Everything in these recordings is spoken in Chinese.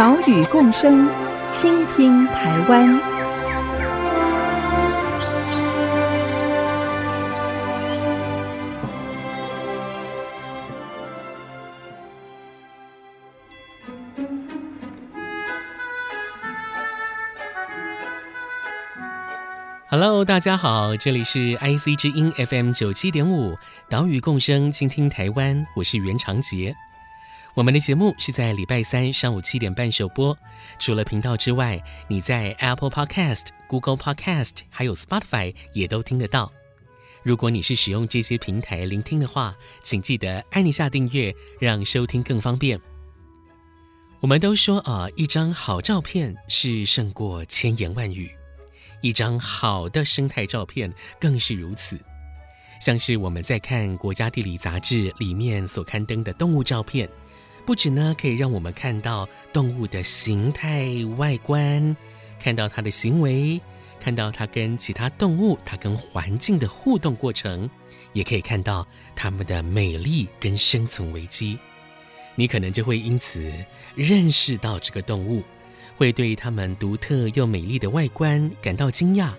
岛屿共生，倾听台湾。Hello，大家好，这里是 IC 之音 FM 九七点五，岛屿共生，倾听台湾，我是袁长杰。我们的节目是在礼拜三上午七点半首播。除了频道之外，你在 Apple Podcast、Google Podcast 还有 Spotify 也都听得到。如果你是使用这些平台聆听的话，请记得按一下订阅，让收听更方便。我们都说啊，一张好照片是胜过千言万语，一张好的生态照片更是如此。像是我们在看《国家地理》杂志里面所刊登的动物照片。不止呢，可以让我们看到动物的形态、外观，看到它的行为，看到它跟其他动物、它跟环境的互动过程，也可以看到它们的美丽跟生存危机。你可能就会因此认识到这个动物，会对它们独特又美丽的外观感到惊讶，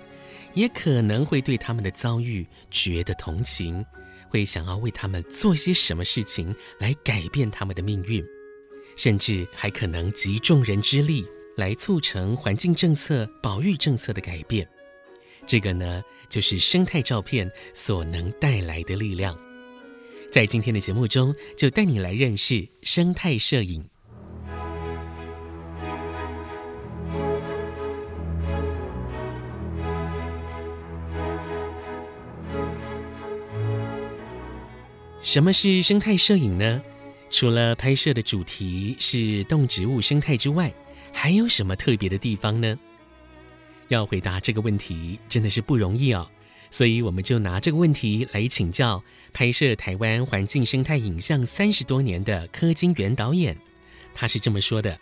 也可能会对它们的遭遇觉得同情。会想要为他们做些什么事情来改变他们的命运，甚至还可能集众人之力来促成环境政策、保育政策的改变。这个呢，就是生态照片所能带来的力量。在今天的节目中，就带你来认识生态摄影。什么是生态摄影呢？除了拍摄的主题是动植物生态之外，还有什么特别的地方呢？要回答这个问题真的是不容易哦，所以我们就拿这个问题来请教拍摄台湾环境生态影像三十多年的柯金元导演。他是这么说的：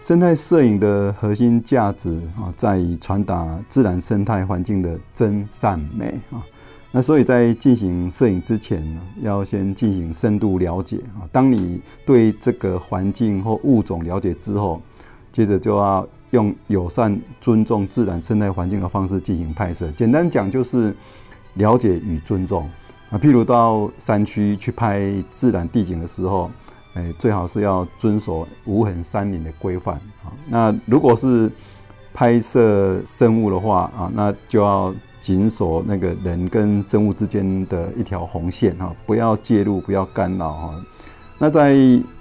生态摄影的核心价值啊，在于传达自然生态环境的真善美啊。那所以在进行摄影之前呢，要先进行深度了解啊。当你对这个环境或物种了解之后，接着就要用友善、尊重自然生态环境的方式进行拍摄。简单讲就是了解与尊重啊。譬如到山区去拍自然地景的时候，哎，最好是要遵守无痕山林的规范啊。那如果是拍摄生物的话啊，那就要。紧锁那个人跟生物之间的一条红线哈，不要介入，不要干扰哈。那在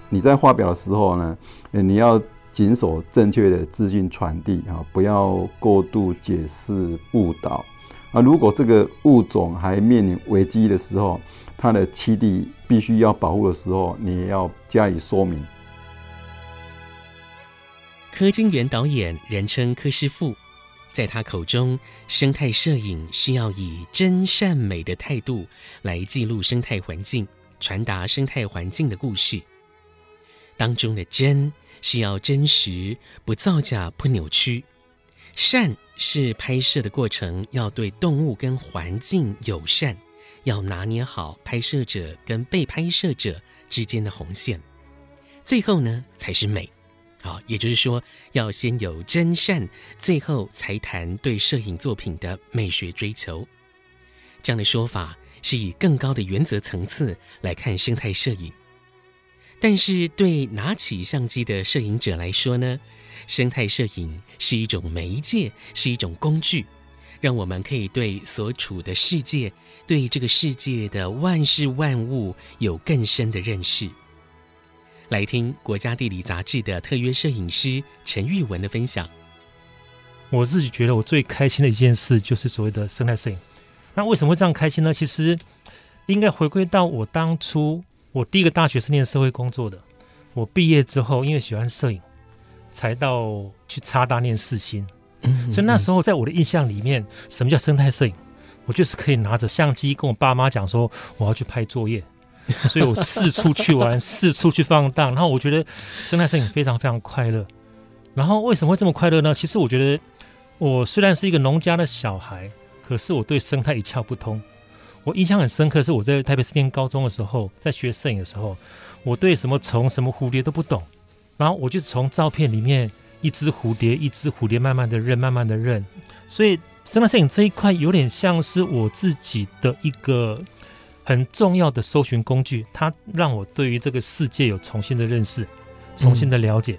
你在发表的时候呢，你要紧锁正确的资讯传递哈，不要过度解释误导啊。如果这个物种还面临危机的时候，它的栖地必须要保护的时候，你也要加以说明。柯金元导演，人称柯师傅。在他口中，生态摄影是要以真善美的态度来记录生态环境，传达生态环境的故事。当中的“真”是要真实，不造假，不扭曲；“善”是拍摄的过程要对动物跟环境友善，要拿捏好拍摄者跟被拍摄者之间的红线。最后呢，才是美。好，也就是说，要先有真善，最后才谈对摄影作品的美学追求。这样的说法是以更高的原则层次来看生态摄影。但是，对拿起相机的摄影者来说呢，生态摄影是一种媒介，是一种工具，让我们可以对所处的世界，对这个世界的万事万物有更深的认识。来听《国家地理》杂志的特约摄影师陈玉文的分享。我自己觉得我最开心的一件事就是所谓的生态摄影。那为什么会这样开心呢？其实应该回归到我当初，我第一个大学是念社会工作的。我毕业之后，因为喜欢摄影，才到去插大念四星。嗯，所以那时候在我的印象里面，什么叫生态摄影？我就是可以拿着相机跟我爸妈讲说我要去拍作业，所以我四处去玩，四处去放荡。然后我觉得生态摄影非常非常快乐。然后为什么会这么快乐呢？其实我觉得我虽然是一个农家的小孩，可是我对生态一窍不通。我印象很深刻，是我在台北市念高中的时候，在学摄影的时候，我对什么虫、什么蝴蝶都不懂，然后我就从照片里面一只蝴蝶、一只蝴蝶慢慢的认、慢慢的认，所以。生态摄影这一块有点像是我自己的一个很重要的搜寻工具，它让我对于这个世界有重新的认识、重新的了解。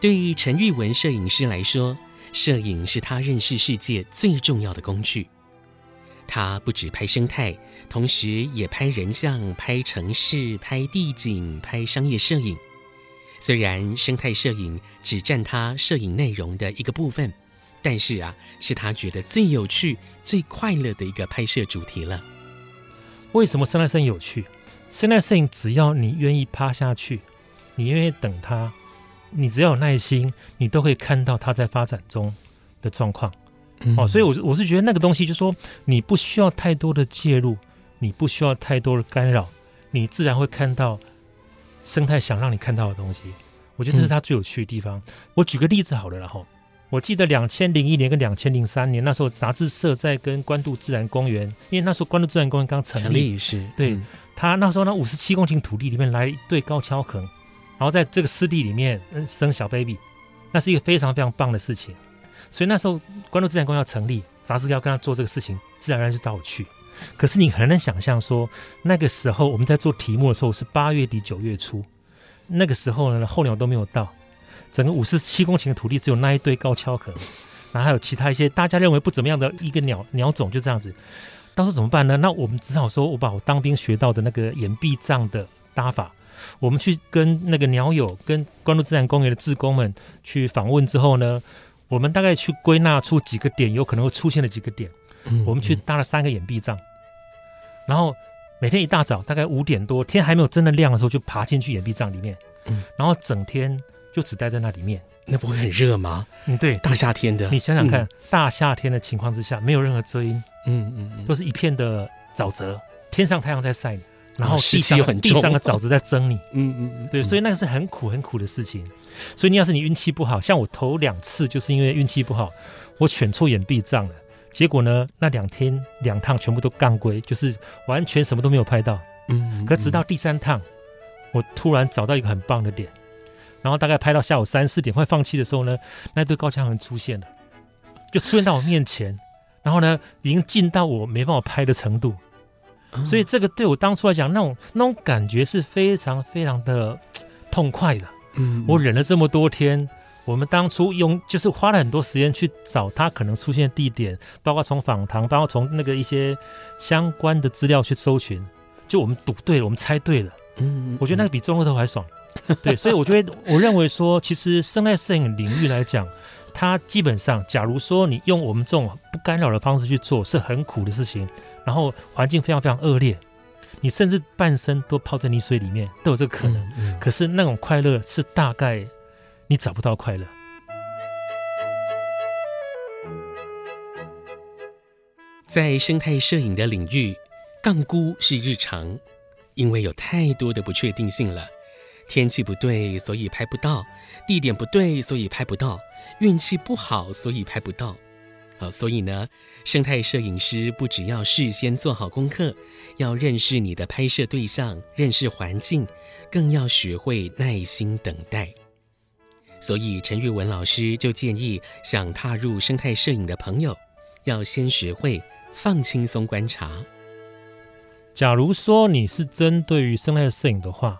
对于陈玉文摄影师来说，摄影是他认识世界最重要的工具。他不只拍生态，同时也拍人像、拍城市、拍地景、拍商业摄影。虽然生态摄影只占他摄影内容的一个部分，但是啊，是他觉得最有趣、最快乐的一个拍摄主题了。为什么生态摄影有趣？生态摄影只要你愿意趴下去，你愿意等它，你只要有耐心，你都可以看到它在发展中的状况。嗯、哦，所以我我是觉得那个东西，就是说你不需要太多的介入，你不需要太多的干扰，你自然会看到。生态想让你看到的东西，我觉得这是它最有趣的地方。嗯、我举个例子好了，然后我记得两千零一年跟两千零三年那时候，杂志社在跟关渡自然公园，因为那时候关渡自然公园刚成立，是对、嗯、他那时候那五十七公顷土地里面来一对高跷鴴，然后在这个湿地里面生小 baby，那是一个非常非常棒的事情。所以那时候关渡自然公园要成立，杂志要跟他做这个事情，自然而然就找我去。可是你很难想象说，那个时候我们在做题目的时候是八月底九月初，那个时候呢候鸟都没有到，整个五十七公顷的土地只有那一堆高跷壳，然后还有其他一些大家认为不怎么样的一个鸟鸟种，就这样子，到时候怎么办呢？那我们只好说，我把我当兵学到的那个掩蔽帐的搭法，我们去跟那个鸟友、跟关渡自然公园的志工们去访问之后呢，我们大概去归纳出几个点，有可能会出现的几个点，我们去搭了三个掩蔽帐。然后每天一大早，大概五点多，天还没有真的亮的时候，就爬进去掩蔽帐里面，嗯，然后整天就只待在那里面。那不会很热吗？嗯，对，大夏天的，你想想看，嗯、大夏天的情况之下，没有任何遮阴，嗯嗯，嗯都是一片的沼泽，天上太阳在晒你，然后湿气很重，地上的沼泽在蒸你，嗯嗯嗯，对，所以那个是很苦很苦的事情。所以你要是你运气不好，像我头两次就是因为运气不好，我选错掩蔽帐了。结果呢？那两天两趟全部都杠龟，就是完全什么都没有拍到。嗯，嗯，可直到第三趟，我突然找到一个很棒的点，然后大概拍到下午三四点快放弃的时候呢，那对高跷鴴出现了，就出现到我面前，然后呢，已经近到我没办法拍的程度。嗯、所以这个对我当初来讲，那种那种感觉是非常非常的痛快的。嗯，嗯，我忍了这么多天。我们当初用就是花了很多时间去找它可能出现的地点，包括从访谈，包括从那个一些相关的资料去搜寻，就我们赌对了，我们猜对了。嗯，嗯，我觉得那个比中乐透还爽。对，所以我觉得我认为说，其实生态摄影领域来讲，它基本上，假如说你用我们这种不干扰的方式去做，是很苦的事情，然后环境非常非常恶劣，你甚至半身都泡在泥水里面都有这个可能。嗯嗯，可是那种快乐是大概。你找不到快乐。在生态摄影的领域，杠估是日常，因为有太多的不确定性了。天气不对，所以拍不到；地点不对，所以拍不到；运气不好，所以拍不到。好，所以呢，生态摄影师不只要事先做好功课，要认识你的拍摄对象，认识环境，更要学会耐心等待。所以，陈玉文老师就建议，想踏入生态摄影的朋友，要先学会放轻松观察。假如说你是针对于生态摄影的话，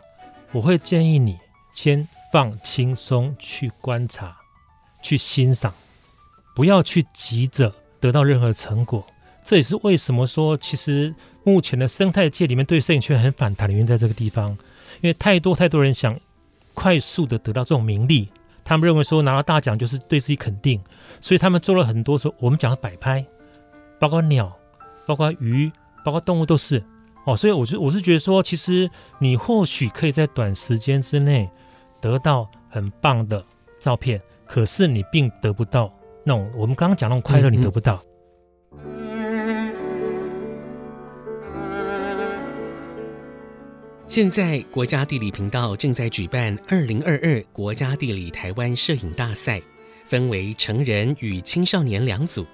我会建议你先放轻松去观察、去欣赏，不要去急着得到任何成果。这也是为什么说，其实目前的生态界里面对摄影圈很反弹的原因，在这个地方，因为太多太多人想快速的得到这种名利。他们认为说拿到大奖就是对自己肯定，所以他们做了很多说我们讲的摆拍，包括鸟，包括鱼，包括动物都是，哦，所以我就我是觉得说，其实你或许可以在短时间之内得到很棒的照片，可是你并得不到那种我们刚刚讲那种快乐，你得不到。现在国家地理频道正在举办二零二二国家地理台湾摄影大赛，分为成人与青少年两组。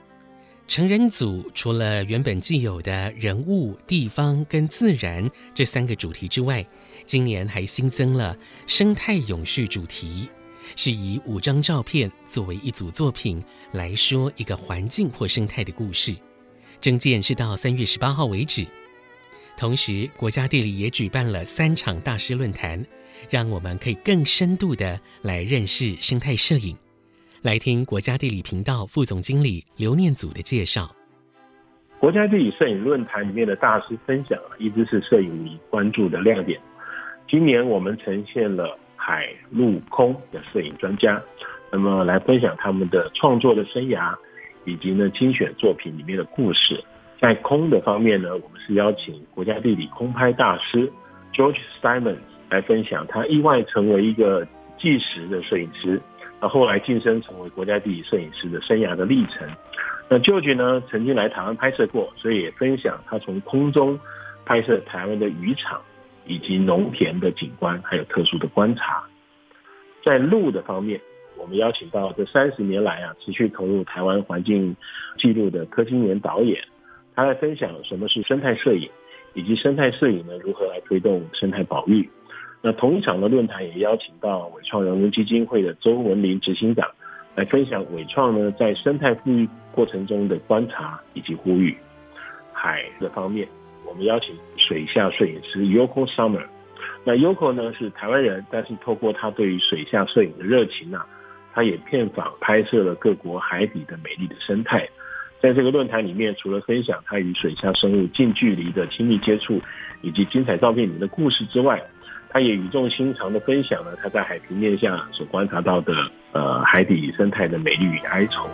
成人组除了原本既有的人物、地方跟自然这三个主题之外，今年还新增了生态永续主题，是以五张照片作为一组作品来说一个环境或生态的故事。征件是到三月十八号为止。同时，国家地理也举办了三场大师论坛，让我们可以更深度的来认识生态摄影。来听国家地理频道副总经理刘念祖的介绍。国家地理摄影论坛里面的大师分享啊，一直是摄影迷关注的亮点。今年我们呈现了海陆空的摄影专家，那么来分享他们的创作的生涯，以及呢精选作品里面的故事。在空的方面呢，我们是邀请国家地理空拍大师 George Simon 来分享他意外成为一个纪实的摄影师。那后来晋升成为国家地理摄影师的生涯的历程。那 George 呢，曾经来台湾拍摄过，所以也分享他从空中拍摄台湾的渔场以及农田的景观，还有特殊的观察。在陆的方面，我们邀请到这三十年来啊，持续投入台湾环境记录的柯金年导演，他来分享什么是生态摄影，以及生态摄影呢，如何来推动生态保育。那同一场的论坛也邀请到伟创人文基金会的周文林执行长来分享伟创呢在生态复育过程中的观察以及呼吁。海的方面，我们邀请水下摄影师 Yoko Summer。那 Yoko 呢是台湾人，但是透过他对于水下摄影的热情啊，他也片访拍摄了各国海底的美丽的生态。在这个论坛里面，除了分享他与水下生物近距离的亲密接触以及精彩照片里面的故事之外，他也语重心长的分享了他在海平面下所观察到的呃海底生态的美丽与哀愁。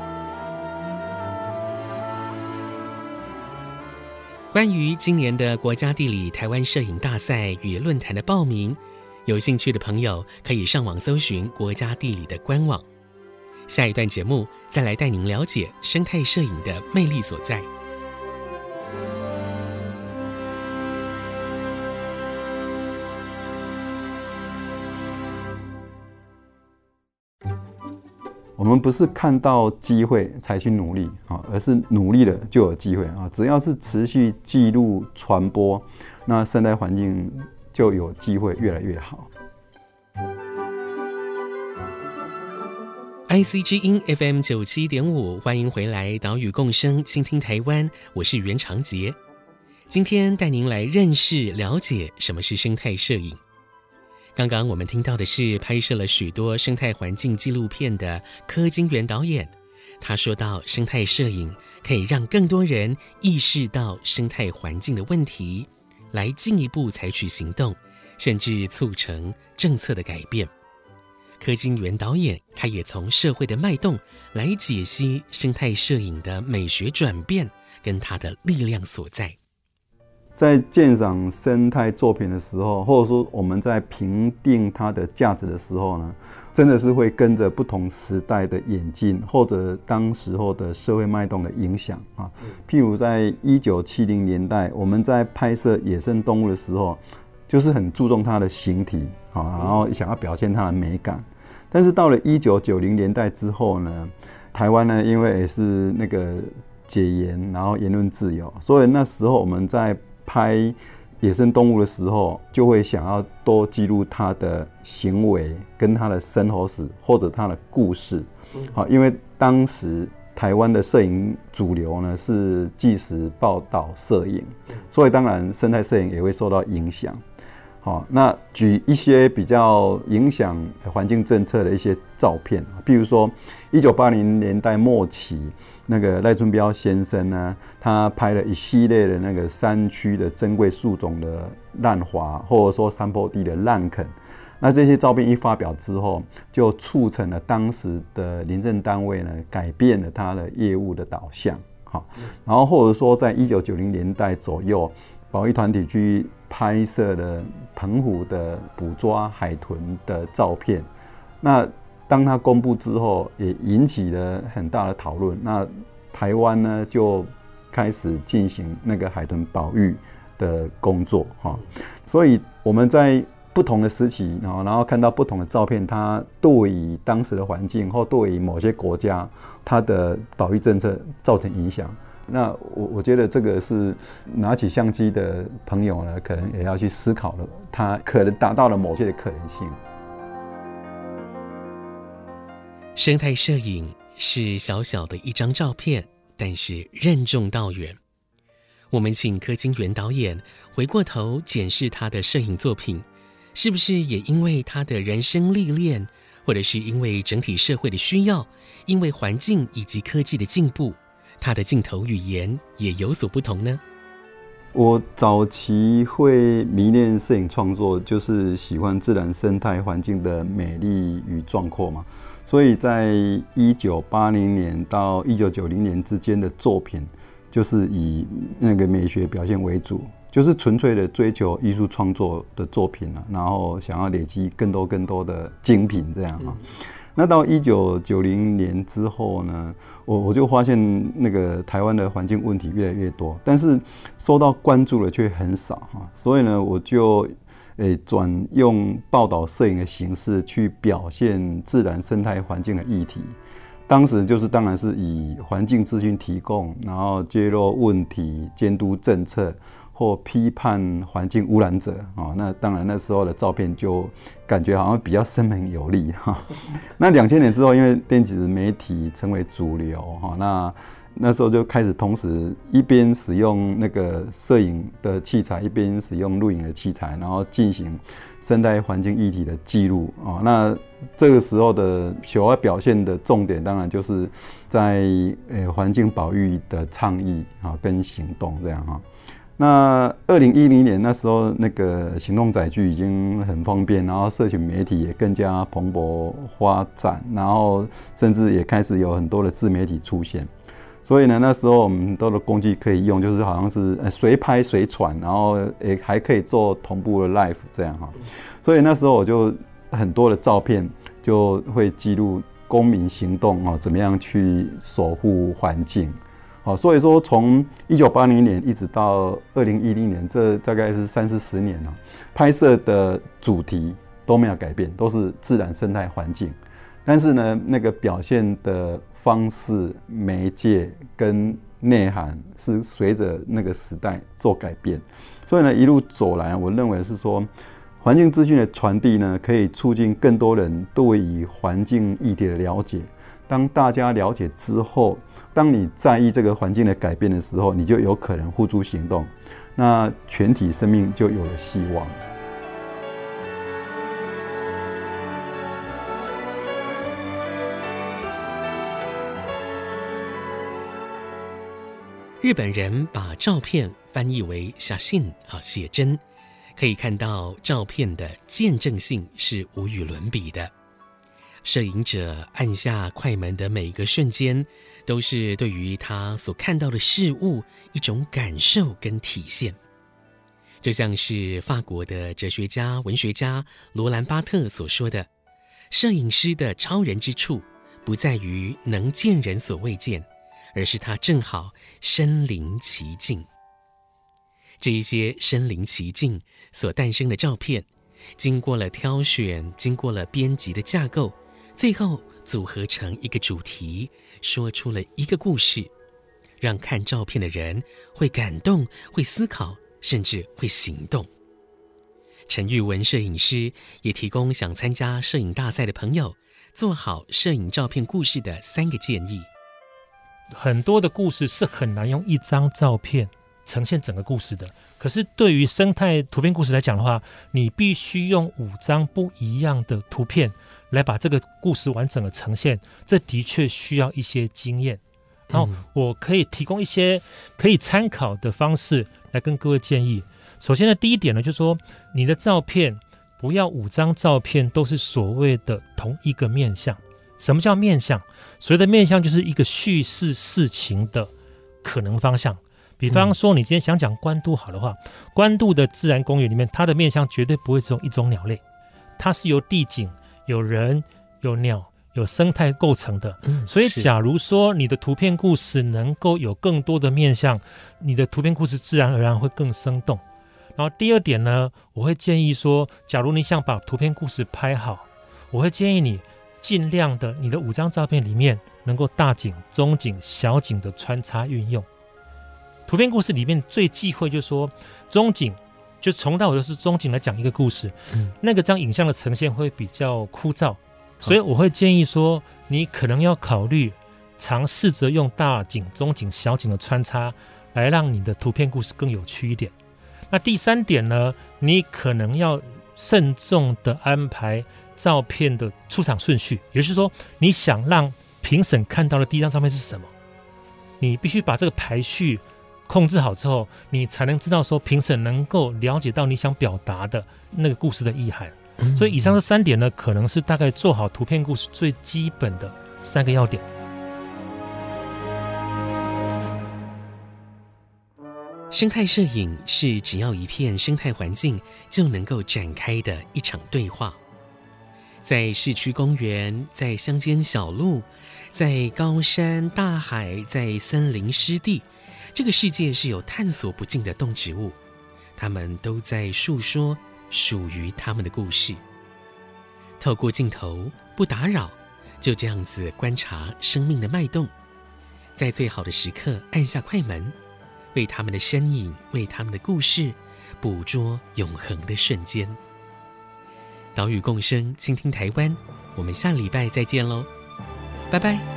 关于今年的国家地理台湾摄影大赛与论坛的报名，有兴趣的朋友可以上网搜寻国家地理的官网。下一段节目再来带您了解生态摄影的魅力所在。我们不是看到机会才去努力啊，而是努力了就有机会啊！只要是持续记录传播，那生态环境就有机会越来越好。IC 之音 FM 九七点五，欢迎回来，岛屿共生，倾听台湾，我是袁长杰。今天带您来认识、了解什么是生态摄影。刚刚我们听到的是拍摄了许多生态环境纪录片的柯金元导演，他说到生态摄影可以让更多人意识到生态环境的问题，来进一步采取行动，甚至促成政策的改变。柯金元导演他也从社会的脉动来解析生态摄影的美学转变跟它的力量所在。在鉴赏生态作品的时候，或者说我们在评定它的价值的时候呢，真的是会跟着不同时代的演进，或者当时候的社会脉动的影响啊。譬如在一九七零年代，我们在拍摄野生动物的时候，就是很注重它的形体啊，然后想要表现它的美感。但是到了一九九零年代之后呢，台湾呢，因为也是那个解严，然后言论自由，所以那时候我们在拍野生动物的时候，就会想要多记录它的行为、跟它的生活史或者它的故事。好，因为当时台湾的摄影主流呢是纪实报道摄影，所以当然生态摄影也会受到影响。好，那举一些比较影响环境政策的一些照片，比如说一九八零年代末期，那个赖春标先生呢，他拍了一系列的那个山区的珍贵树种的滥伐，或者说山坡地的滥垦。那这些照片一发表之后，就促成了当时的林政单位呢，改变了他的业务的导向。好，然后或者说在一九九零年代左右。保育团体去拍摄了澎湖的捕抓海豚的照片。那当他公布之后，也引起了很大的讨论。那台湾呢，就开始进行那个海豚保育的工作，哈。所以我们在不同的时期，然后然后看到不同的照片，它对于当时的环境或对于某些国家，它的保育政策造成影响。那我我觉得这个是拿起相机的朋友呢，可能也要去思考了，它可能达到了某些的可能性。生态摄影是小小的一张照片，但是任重道远。我们请柯金元导演回过头检视他的摄影作品，是不是也因为他的人生历练，或者是因为整体社会的需要，因为环境以及科技的进步，他的镜头语言也有所不同呢？我早期会迷恋摄影创作，就是喜欢自然生态环境的美丽与壮阔嘛。所以在一九八零年到一九九零年之间的作品，就是以那个美学表现为主，就是纯粹的追求艺术创作的作品了，然后想要累积更多更多的精品这样啊。那到一九九零年之后呢，我我就发现那个台湾的环境问题越来越多，但是受到关注的却很少哈，所以呢，我就。诶，转用报道摄影的形式去表现自然生态环境的议题，当时就是当然是以环境资讯提供，然后揭露问题、监督政策或批判环境污染者啊。那当然那时候的照片就感觉好像比较生猛有力 哈。那两千年之后，因为电子媒体成为主流哈，那。那时候就开始同时一边使用那个摄影的器材，一边使用录影的器材，然后进行生态环境议题的记录啊。那这个时候的所要表现的重点，当然就是在呃环境保育的倡议啊跟行动这样哈。那二零一零年那时候，那个行动载具已经很方便，然后社群媒体也更加蓬勃发展，然后甚至也开始有很多的自媒体出现。所以呢，那时候我们很多的工具可以用，就是好像是随拍随传，然后也还可以做同步的 live 这样哈。所以那时候我就很多的照片就会记录公民行动啊，怎么样去守护环境。好，所以说从一九八零年一直到二零一零年，这大概是三四十年了，拍摄的主题都没有改变，都是自然生态环境。但是呢，那个表现的。方式、媒介跟内涵是随着那个时代做改变，所以呢，一路走来，我认为是说，环境资讯的传递呢，可以促进更多人对于环境议题的了解。当大家了解之后，当你在意这个环境的改变的时候，你就有可能付诸行动，那全体生命就有了希望。日本人把照片翻译为写信啊，写真，可以看到照片的见证性是无与伦比的。摄影者按下快门的每一个瞬间，都是对于他所看到的事物一种感受跟体现。就像是法国的哲学家、文学家罗兰巴特所说的：“摄影师的超人之处，不在于能见人所未见。”而是他正好身临其境，这一些身临其境所诞生的照片，经过了挑选，经过了编辑的架构，最后组合成一个主题，说出了一个故事，让看照片的人会感动、会思考，甚至会行动。陈玉文摄影师也提供想参加摄影大赛的朋友做好摄影照片故事的三个建议。很多的故事是很难用一张照片呈现整个故事的。可是对于生态图片故事来讲的话，你必须用五张不一样的图片来把这个故事完整的呈现。这的确需要一些经验。然后我可以提供一些可以参考的方式来跟各位建议。首先呢，第一点呢，就是说你的照片不要五张照片都是所谓的同一个面相。什么叫面相？所谓的面相就是一个叙事事情的可能方向。比方说，你今天想讲关渡好的话，关渡的自然公园里面，它的面相绝对不会只有一种鸟类，它是由地景、有人、有鸟、有生态构成的。嗯，所以假如说你的图片故事能够有更多的面向，你的图片故事自然而然会更生动。然后第二点呢，我会建议说，假如你想把图片故事拍好，我会建议你尽量的，你的五张照片里面能够大景、中景、小景的穿插运用。图片故事里面最忌讳就是说中景，就从到尾都是中景来讲一个故事，嗯，那个张影像的呈现会比较枯燥，所以我会建议说，你可能要考虑尝试着用大景、中景、小景的穿插，来让你的图片故事更有趣一点。那第三点呢，你可能要慎重的安排照片的出场顺序，也就是说，你想让评审看到的第一张照片是什么，你必须把这个排序控制好之后，你才能知道说评审能够了解到你想表达的那个故事的意涵。嗯。所以以上这三点呢，可能是大概做好图片故事最基本的三个要点。生态摄影是只要一片生态环境就能够展开的一场对话，在市区公园，在乡间小路，在高山大海，在森林湿地，这个世界是有探索不尽的动植物，它们都在诉说属于他们的故事。透过镜头，不打扰，就这样子观察生命的脉动，在最好的时刻按下快门。为他们的身影，为他们的故事，捕捉永恒的瞬间。岛屿共生，倾听台湾。我们下礼拜再见喽，拜拜。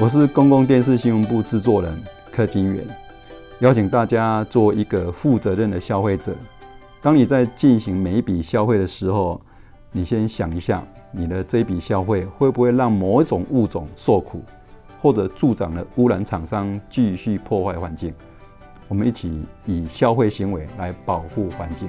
我是公共电视新闻部制作人柯金源，邀请大家做一个负责任的消费者。当你在进行每一笔消费的时候，你先想一下，你的这笔消费会不会让某一种物种受苦，或者助长了污染厂商继续破坏环境？我们一起以消费行为来保护环境。